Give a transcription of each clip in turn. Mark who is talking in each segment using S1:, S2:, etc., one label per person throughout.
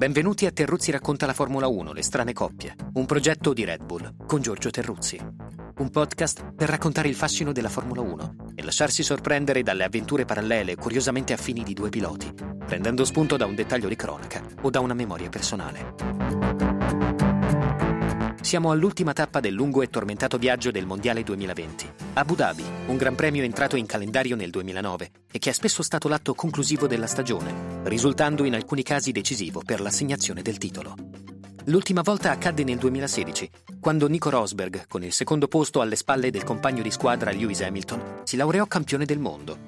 S1: Benvenuti a Terruzzi racconta la Formula 1, le strane coppie, un progetto di Red Bull con Giorgio Terruzzi. Un podcast per raccontare il fascino della Formula 1 e lasciarsi sorprendere dalle avventure parallele curiosamente affini di due piloti, prendendo spunto da un dettaglio di cronaca o da una memoria personale. Siamo all'ultima tappa del lungo e tormentato viaggio del Mondiale 2020. Abu Dhabi, un gran premio entrato in calendario nel 2009 e che è spesso stato l'atto conclusivo della stagione, risultando in alcuni casi decisivo per l'assegnazione del titolo. L'ultima volta accadde nel 2016, quando Nico Rosberg, con il secondo posto alle spalle del compagno di squadra Lewis Hamilton, si laureò campione del mondo.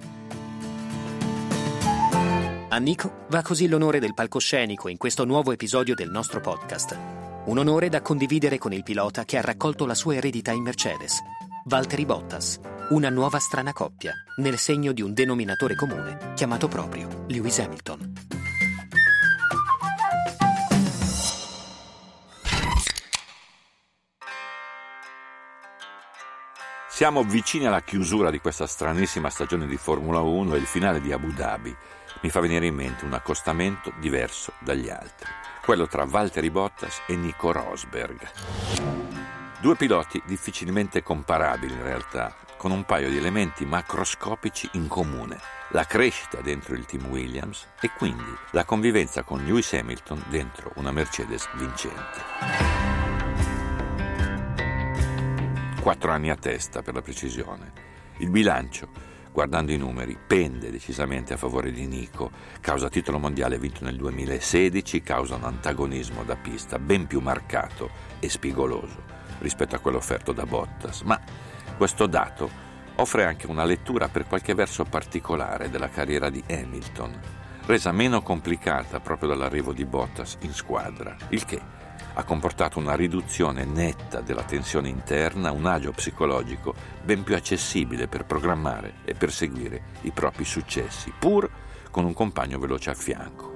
S1: A Nico va così l'onore del palcoscenico in questo nuovo episodio del nostro podcast. Un onore da condividere con il pilota che ha raccolto la sua eredità in Mercedes, Valtteri Bottas, una nuova strana coppia, nel segno di un denominatore comune, chiamato proprio Lewis Hamilton.
S2: Siamo vicini alla chiusura di questa stranissima stagione di Formula 1 e il finale di Abu Dhabi mi fa venire in mente un accostamento diverso dagli altri quello tra Valtteri Bottas e Nico Rosberg. Due piloti difficilmente comparabili in realtà, con un paio di elementi macroscopici in comune. La crescita dentro il team Williams e quindi la convivenza con Lewis Hamilton dentro una Mercedes vincente. Quattro anni a testa per la precisione. Il bilancio guardando i numeri, pende decisamente a favore di Nico, causa titolo mondiale vinto nel 2016, causa un antagonismo da pista ben più marcato e spigoloso rispetto a quello offerto da Bottas, ma questo dato offre anche una lettura per qualche verso particolare della carriera di Hamilton, resa meno complicata proprio dall'arrivo di Bottas in squadra, il che ha comportato una riduzione netta della tensione interna, un agio psicologico ben più accessibile per programmare e perseguire i propri successi, pur con un compagno veloce a fianco.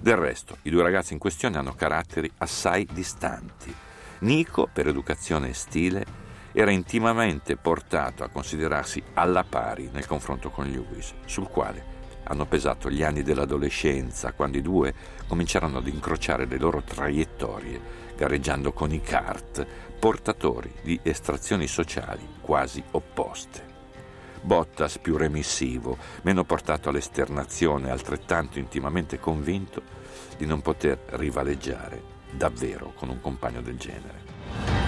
S2: Del resto, i due ragazzi in questione hanno caratteri assai distanti. Nico, per educazione e stile, era intimamente portato a considerarsi alla pari nel confronto con Lewis, sul quale hanno pesato gli anni dell'adolescenza, quando i due cominciarono ad incrociare le loro traiettorie, gareggiando con i kart, portatori di estrazioni sociali quasi opposte. Bottas più remissivo, meno portato all'esternazione, altrettanto intimamente convinto di non poter rivaleggiare davvero con un compagno del genere.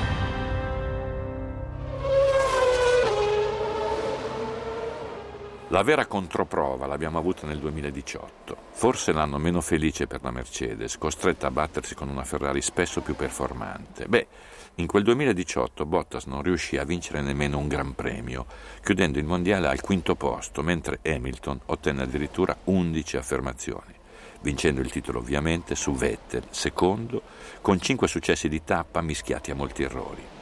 S2: La vera controprova l'abbiamo avuta nel 2018, forse l'anno meno felice per la Mercedes, costretta a battersi con una Ferrari spesso più performante. Beh, in quel 2018 Bottas non riuscì a vincere nemmeno un Gran Premio, chiudendo il mondiale al quinto posto, mentre Hamilton ottenne addirittura 11 affermazioni, vincendo il titolo ovviamente su Vettel, secondo, con cinque successi di tappa mischiati a molti errori.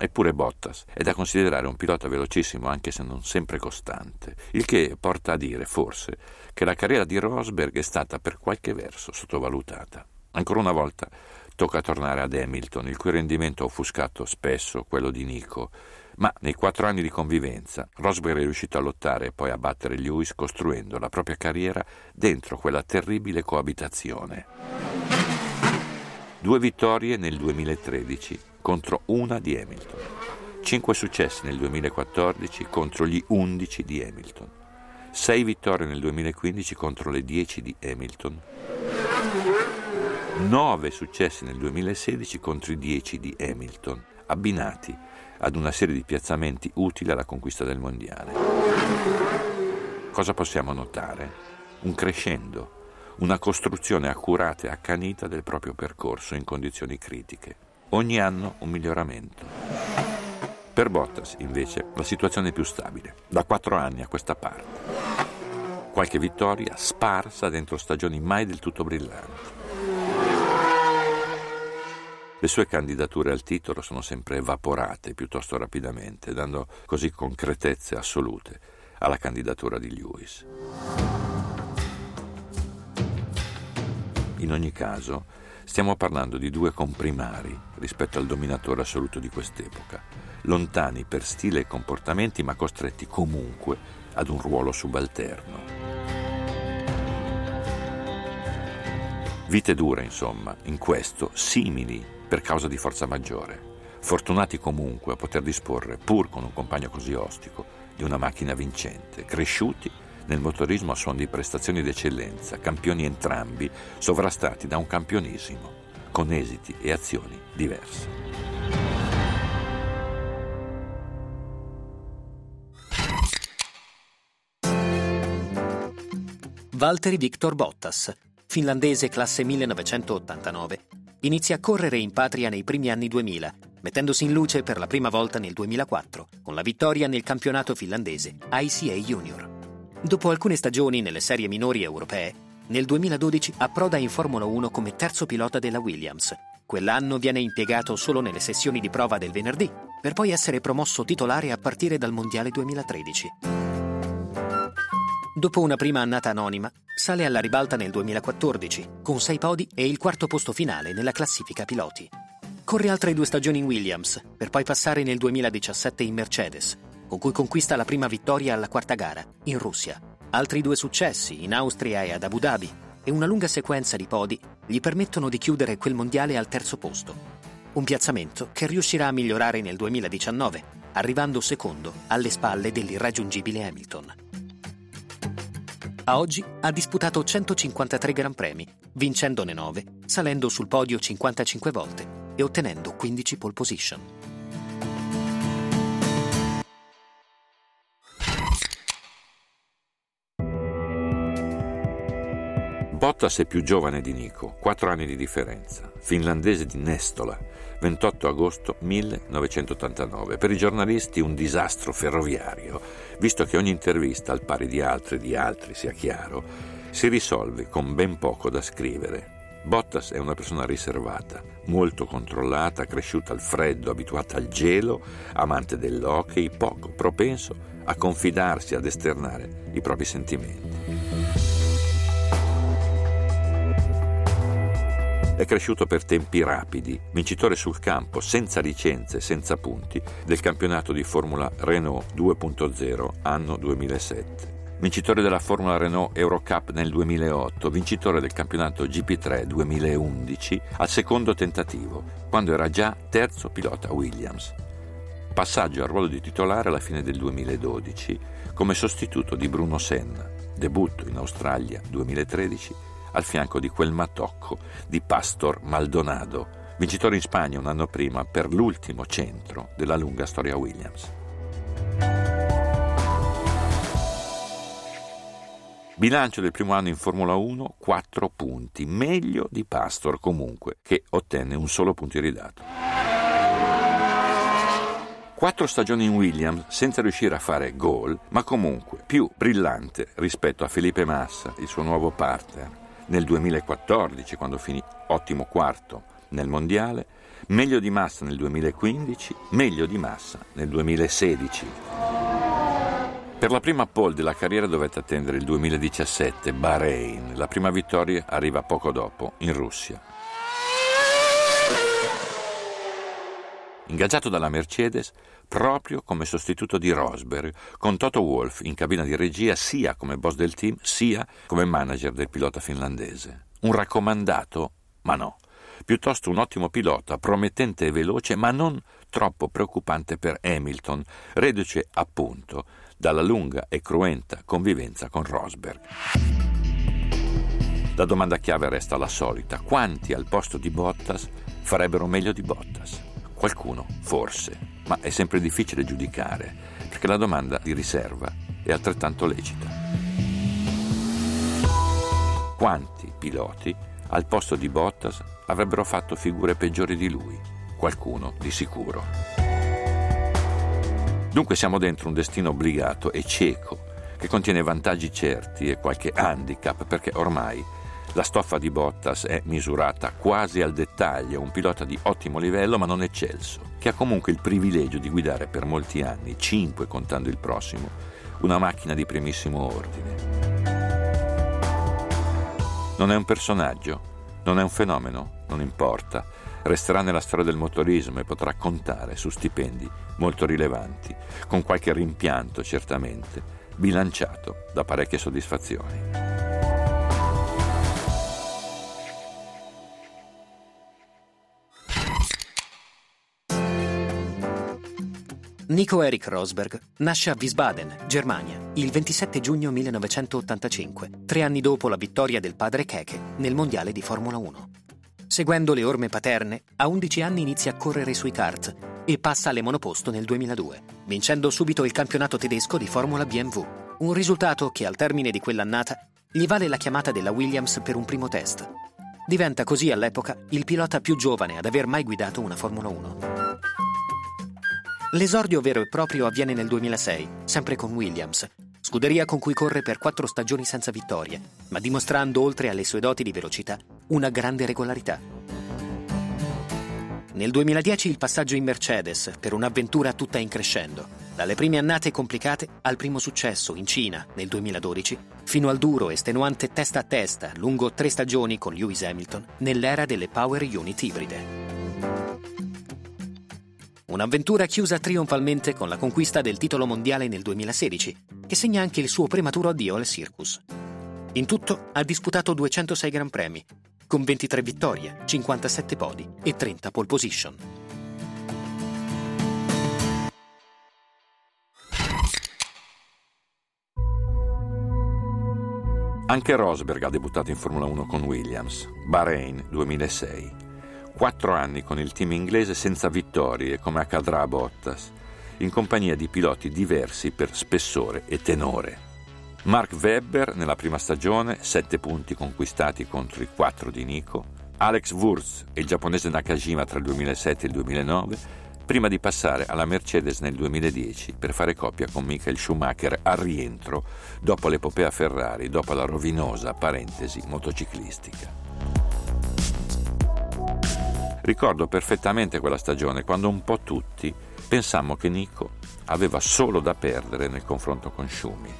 S2: Eppure Bottas è da considerare un pilota velocissimo anche se non sempre costante, il che porta a dire, forse, che la carriera di Rosberg è stata per qualche verso sottovalutata. Ancora una volta tocca tornare ad Hamilton, il cui rendimento ha offuscato spesso quello di Nico, ma nei quattro anni di convivenza Rosberg è riuscito a lottare e poi a battere Lewis costruendo la propria carriera dentro quella terribile coabitazione. Due vittorie nel 2013 contro una di Hamilton. Cinque successi nel 2014 contro gli 11 di Hamilton. Sei vittorie nel 2015 contro le 10 di Hamilton. Nove successi nel 2016 contro i 10 di Hamilton, abbinati ad una serie di piazzamenti utili alla conquista del mondiale. Cosa possiamo notare? Un crescendo, una costruzione accurata e accanita del proprio percorso in condizioni critiche ogni anno un miglioramento. Per Bottas, invece, la situazione è più stabile, da quattro anni a questa parte. Qualche vittoria sparsa dentro stagioni mai del tutto brillanti. Le sue candidature al titolo sono sempre evaporate piuttosto rapidamente, dando così concretezze assolute alla candidatura di Lewis. In ogni caso, Stiamo parlando di due comprimari rispetto al dominatore assoluto di quest'epoca, lontani per stile e comportamenti ma costretti comunque ad un ruolo subalterno. Vite dure, insomma, in questo simili per causa di forza maggiore. Fortunati comunque a poter disporre, pur con un compagno così ostico, di una macchina vincente, cresciuti nel motorismo a suon di prestazioni d'eccellenza, campioni entrambi, sovrastati da un campionisimo, con esiti e azioni diverse.
S1: Valtteri Victor Bottas, finlandese classe 1989, inizia a correre in patria nei primi anni 2000, mettendosi in luce per la prima volta nel 2004, con la vittoria nel campionato finlandese ICA Junior. Dopo alcune stagioni nelle serie minori europee, nel 2012 approda in Formula 1 come terzo pilota della Williams. Quell'anno viene impiegato solo nelle sessioni di prova del venerdì, per poi essere promosso titolare a partire dal Mondiale 2013. Dopo una prima annata anonima, sale alla ribalta nel 2014, con sei podi e il quarto posto finale nella classifica piloti. Corre altre due stagioni in Williams, per poi passare nel 2017 in Mercedes, con cui conquista la prima vittoria alla quarta gara, in Russia. Altri due successi, in Austria e ad Abu Dhabi, e una lunga sequenza di podi gli permettono di chiudere quel mondiale al terzo posto. Un piazzamento che riuscirà a migliorare nel 2019, arrivando secondo alle spalle dell'irraggiungibile Hamilton. A oggi ha disputato 153 Gran Premi, vincendone 9, salendo sul podio 55 volte e ottenendo 15 pole position.
S2: Bottas è più giovane di Nico, 4 anni di differenza, finlandese di Nestola, 28 agosto 1989. Per i giornalisti un disastro ferroviario, visto che ogni intervista, al pari di altri di altri, sia chiaro, si risolve con ben poco da scrivere. Bottas è una persona riservata, molto controllata, cresciuta al freddo, abituata al gelo, amante dell'hockey, poco propenso a confidarsi, ad esternare i propri sentimenti. È cresciuto per tempi rapidi, vincitore sul campo, senza licenze, senza punti, del campionato di Formula Renault 2.0 anno 2007. Vincitore della Formula Renault Eurocup nel 2008, vincitore del campionato GP3 2011 al secondo tentativo, quando era già terzo pilota Williams. Passaggio al ruolo di titolare alla fine del 2012 come sostituto di Bruno Senna, debutto in Australia 2013 al fianco di quel matocco di Pastor Maldonado, vincitore in Spagna un anno prima per l'ultimo centro della lunga storia Williams. Bilancio del primo anno in Formula 1, 4 punti, meglio di Pastor comunque, che ottenne un solo punto iridato. Quattro stagioni in Williams senza riuscire a fare gol, ma comunque più brillante rispetto a Felipe Massa, il suo nuovo partner, nel 2014 quando finì ottimo quarto nel mondiale, meglio di Massa nel 2015, meglio di Massa nel 2016. Per la prima pole della carriera dovette attendere il 2017, Bahrain. La prima vittoria arriva poco dopo, in Russia. Ingaggiato dalla Mercedes, proprio come sostituto di Rosberg, con Toto Wolff in cabina di regia sia come boss del team sia come manager del pilota finlandese. Un raccomandato? Ma no. Piuttosto un ottimo pilota, promettente e veloce, ma non troppo preoccupante per Hamilton, reduce appunto dalla lunga e cruenta convivenza con Rosberg. La domanda chiave resta la solita: quanti al posto di Bottas farebbero meglio di Bottas? Qualcuno, forse, ma è sempre difficile giudicare, perché la domanda di riserva è altrettanto lecita. Quanti piloti al posto di Bottas avrebbero fatto figure peggiori di lui? Qualcuno di sicuro. Dunque siamo dentro un destino obbligato e cieco, che contiene vantaggi certi e qualche handicap, perché ormai la stoffa di Bottas è misurata quasi al dettaglio, un pilota di ottimo livello ma non eccelso, che ha comunque il privilegio di guidare per molti anni, cinque contando il prossimo, una macchina di primissimo ordine. Non è un personaggio, non è un fenomeno, non importa, resterà nella storia del motorismo e potrà contare su stipendi molto rilevanti, con qualche rimpianto certamente, bilanciato da parecchie soddisfazioni.
S1: Nico Eric Rosberg nasce a Wiesbaden, Germania, il 27 giugno 1985, tre anni dopo la vittoria del padre Keke nel mondiale di Formula 1. Seguendo le orme paterne, a 11 anni inizia a correre sui kart e passa alle monoposto nel 2002, vincendo subito il campionato tedesco di Formula BMW. Un risultato che al termine di quell'annata gli vale la chiamata della Williams per un primo test. Diventa così all'epoca il pilota più giovane ad aver mai guidato una Formula 1. L'esordio vero e proprio avviene nel 2006, sempre con Williams, scuderia con cui corre per quattro stagioni senza vittorie, ma dimostrando, oltre alle sue doti di velocità, una grande regolarità. Nel 2010 il passaggio in Mercedes per un'avventura tutta in crescendo, dalle prime annate complicate al primo successo in Cina nel 2012, fino al duro estenuante testa a testa lungo tre stagioni con Lewis Hamilton nell'era delle Power Unit ibride. Un'avventura chiusa trionfalmente con la conquista del titolo mondiale nel 2016, che segna anche il suo prematuro addio al circus. In tutto ha disputato 206 Gran Premi, con 23 vittorie, 57 podi e 30 pole position.
S2: Anche Rosberg ha debuttato in Formula 1 con Williams, Bahrain 2006 quattro anni con il team inglese senza vittorie, come accadrà a Bottas, in compagnia di piloti diversi per spessore e tenore. Mark Webber nella prima stagione, sette punti conquistati contro i quattro di Nico, Alex Wurz e il giapponese Nakajima tra il 2007 e il 2009, prima di passare alla Mercedes nel 2010 per fare coppia con Michael Schumacher al rientro dopo l'epopea Ferrari, dopo la rovinosa parentesi motociclistica. Ricordo perfettamente quella stagione quando un po' tutti pensammo che Nico aveva solo da perdere nel confronto con Schumi.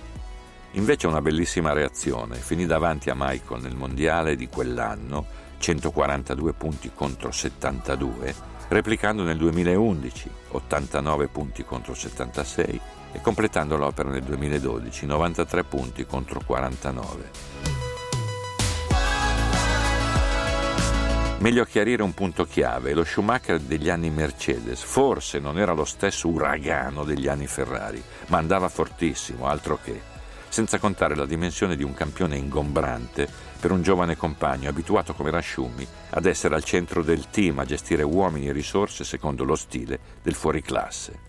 S2: Invece una bellissima reazione, finì davanti a Michael nel mondiale di quell'anno, 142 punti contro 72, replicando nel 2011 89 punti contro 76 e completando l'opera nel 2012 93 punti contro 49. Meglio chiarire un punto chiave, lo Schumacher degli anni Mercedes forse non era lo stesso uragano degli anni Ferrari, ma andava fortissimo, altro che, senza contare la dimensione di un campione ingombrante per un giovane compagno abituato come era Schumi ad essere al centro del team, a gestire uomini e risorse secondo lo stile del fuoriclasse.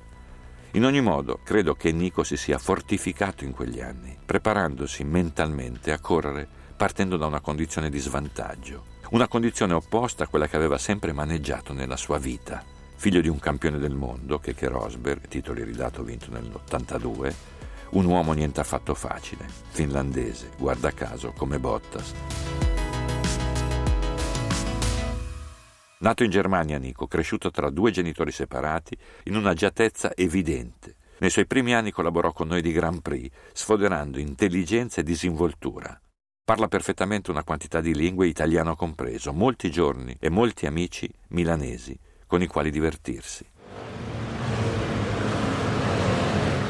S2: In ogni modo, credo che Nico si sia fortificato in quegli anni, preparandosi mentalmente a correre partendo da una condizione di svantaggio una condizione opposta a quella che aveva sempre maneggiato nella sua vita. Figlio di un campione del mondo, che Rosberg, titolo iridato vinto nell'82, un uomo niente affatto facile, finlandese, guarda caso come Bottas. Nato in Germania, Nico, cresciuto tra due genitori separati, in un'agiatezza evidente. Nei suoi primi anni collaborò con noi di Grand Prix, sfoderando intelligenza e disinvoltura. Parla perfettamente una quantità di lingue, italiano compreso, molti giorni e molti amici milanesi con i quali divertirsi.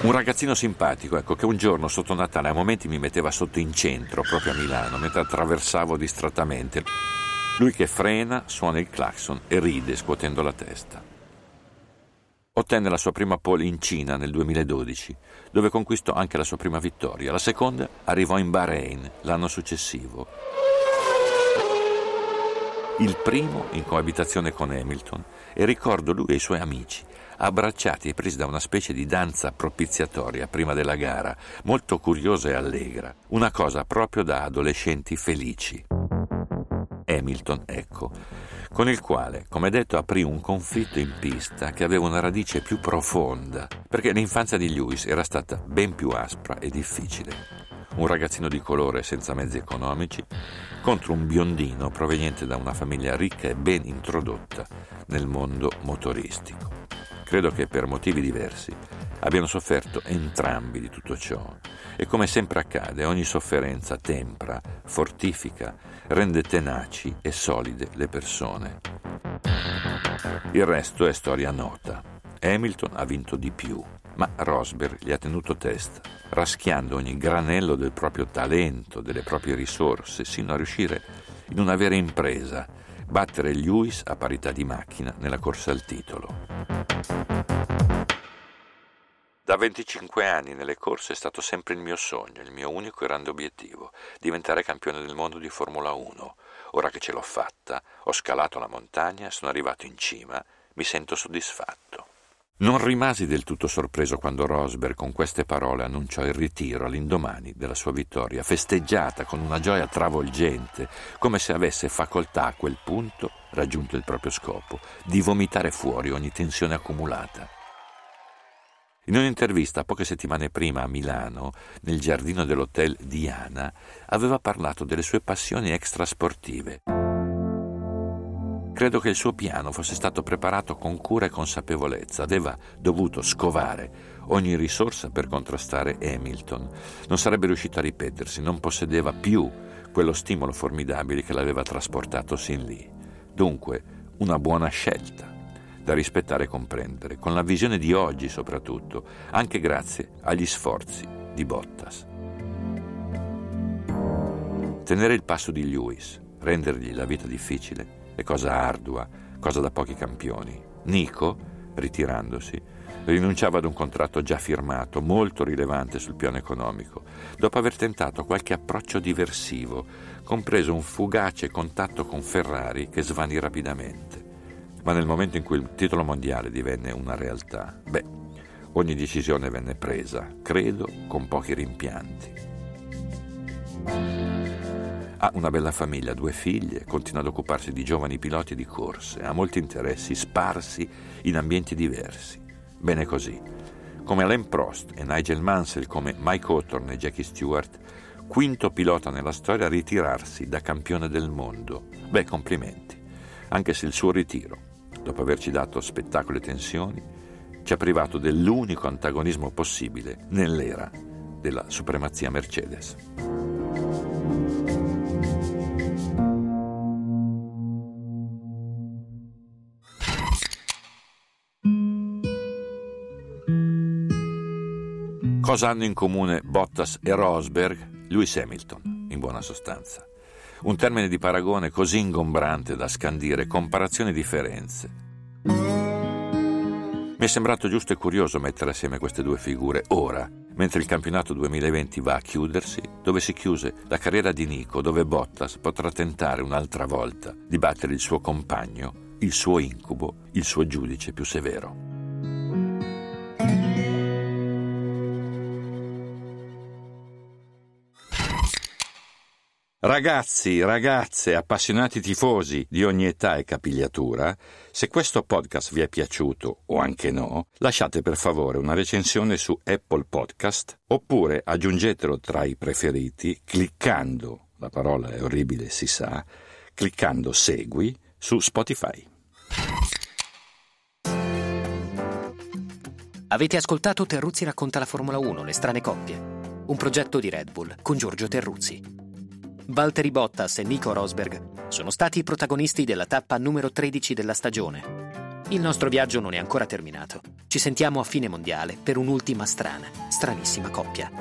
S2: Un ragazzino simpatico, ecco, che un giorno sotto Natale a momenti mi metteva sotto in centro, proprio a Milano, mentre attraversavo distrattamente. Lui che frena, suona il clacson e ride scuotendo la testa. Ottenne la sua prima pole in Cina nel 2012, dove conquistò anche la sua prima vittoria. La seconda arrivò in Bahrain l'anno successivo. Il primo in coabitazione con Hamilton e ricordo lui e i suoi amici abbracciati e presi da una specie di danza propiziatoria prima della gara, molto curiosa e allegra, una cosa proprio da adolescenti felici. Hamilton, ecco, con il quale, come detto, aprì un conflitto in pista che aveva una radice più profonda, perché l'infanzia di Lewis era stata ben più aspra e difficile. Un ragazzino di colore senza mezzi economici contro un biondino proveniente da una famiglia ricca e ben introdotta nel mondo motoristico. Credo che per motivi diversi abbiano sofferto entrambi di tutto ciò. E come sempre accade, ogni sofferenza tempra, fortifica, rende tenaci e solide le persone. Il resto è storia nota. Hamilton ha vinto di più, ma Rosberg gli ha tenuto testa, raschiando ogni granello del proprio talento, delle proprie risorse, sino a riuscire in una vera impresa, battere Lewis a parità di macchina nella corsa al titolo. Da 25 anni nelle corse è stato sempre il mio sogno, il mio unico grande obiettivo, diventare campione del mondo di Formula 1. Ora che ce l'ho fatta, ho scalato la montagna, sono arrivato in cima, mi sento soddisfatto. Non rimasi del tutto sorpreso quando Rosberg con queste parole annunciò il ritiro all'indomani della sua vittoria, festeggiata con una gioia travolgente, come se avesse facoltà a quel punto raggiunto il proprio scopo, di vomitare fuori ogni tensione accumulata. In un'intervista poche settimane prima a Milano, nel giardino dell'hotel Diana, aveva parlato delle sue passioni extrasportive. Credo che il suo piano fosse stato preparato con cura e consapevolezza. Aveva dovuto scovare ogni risorsa per contrastare Hamilton. Non sarebbe riuscito a ripetersi, non possedeva più quello stimolo formidabile che l'aveva trasportato sin lì. Dunque, una buona scelta da rispettare e comprendere, con la visione di oggi soprattutto, anche grazie agli sforzi di Bottas. Tenere il passo di Lewis, rendergli la vita difficile, è cosa ardua, cosa da pochi campioni. Nico, ritirandosi, rinunciava ad un contratto già firmato, molto rilevante sul piano economico, dopo aver tentato qualche approccio diversivo, compreso un fugace contatto con Ferrari che svanì rapidamente. Ma nel momento in cui il titolo mondiale divenne una realtà, beh, ogni decisione venne presa, credo, con pochi rimpianti. Ha una bella famiglia, due figlie, continua ad occuparsi di giovani piloti di corse, ha molti interessi sparsi in ambienti diversi. Bene così. Come Alain Prost e Nigel Mansell, come Mike Hawthorne e Jackie Stewart, quinto pilota nella storia a ritirarsi da campione del mondo. Beh, complimenti. Anche se il suo ritiro dopo averci dato spettacolo e tensioni, ci ha privato dell'unico antagonismo possibile nell'era della supremazia Mercedes. Cosa hanno in comune Bottas e Rosberg? Lewis Hamilton, in buona sostanza. Un termine di paragone così ingombrante da scandire comparazioni e differenze. Mi è sembrato giusto e curioso mettere assieme queste due figure ora, mentre il campionato 2020 va a chiudersi, dove si chiuse la carriera di Nico, dove Bottas potrà tentare un'altra volta di battere il suo compagno, il suo incubo, il suo giudice più severo. Ragazzi, ragazze, appassionati tifosi di ogni età e capigliatura, se questo podcast vi è piaciuto o anche no, lasciate per favore una recensione su Apple Podcast oppure aggiungetelo tra i preferiti cliccando, la parola è orribile si sa, cliccando segui su Spotify.
S1: Avete ascoltato Terruzzi racconta la Formula 1, le strane coppie, un progetto di Red Bull con Giorgio Terruzzi. Valtteri Bottas e Nico Rosberg sono stati i protagonisti della tappa numero 13 della stagione. Il nostro viaggio non è ancora terminato. Ci sentiamo a fine mondiale per un'ultima strana, stranissima coppia.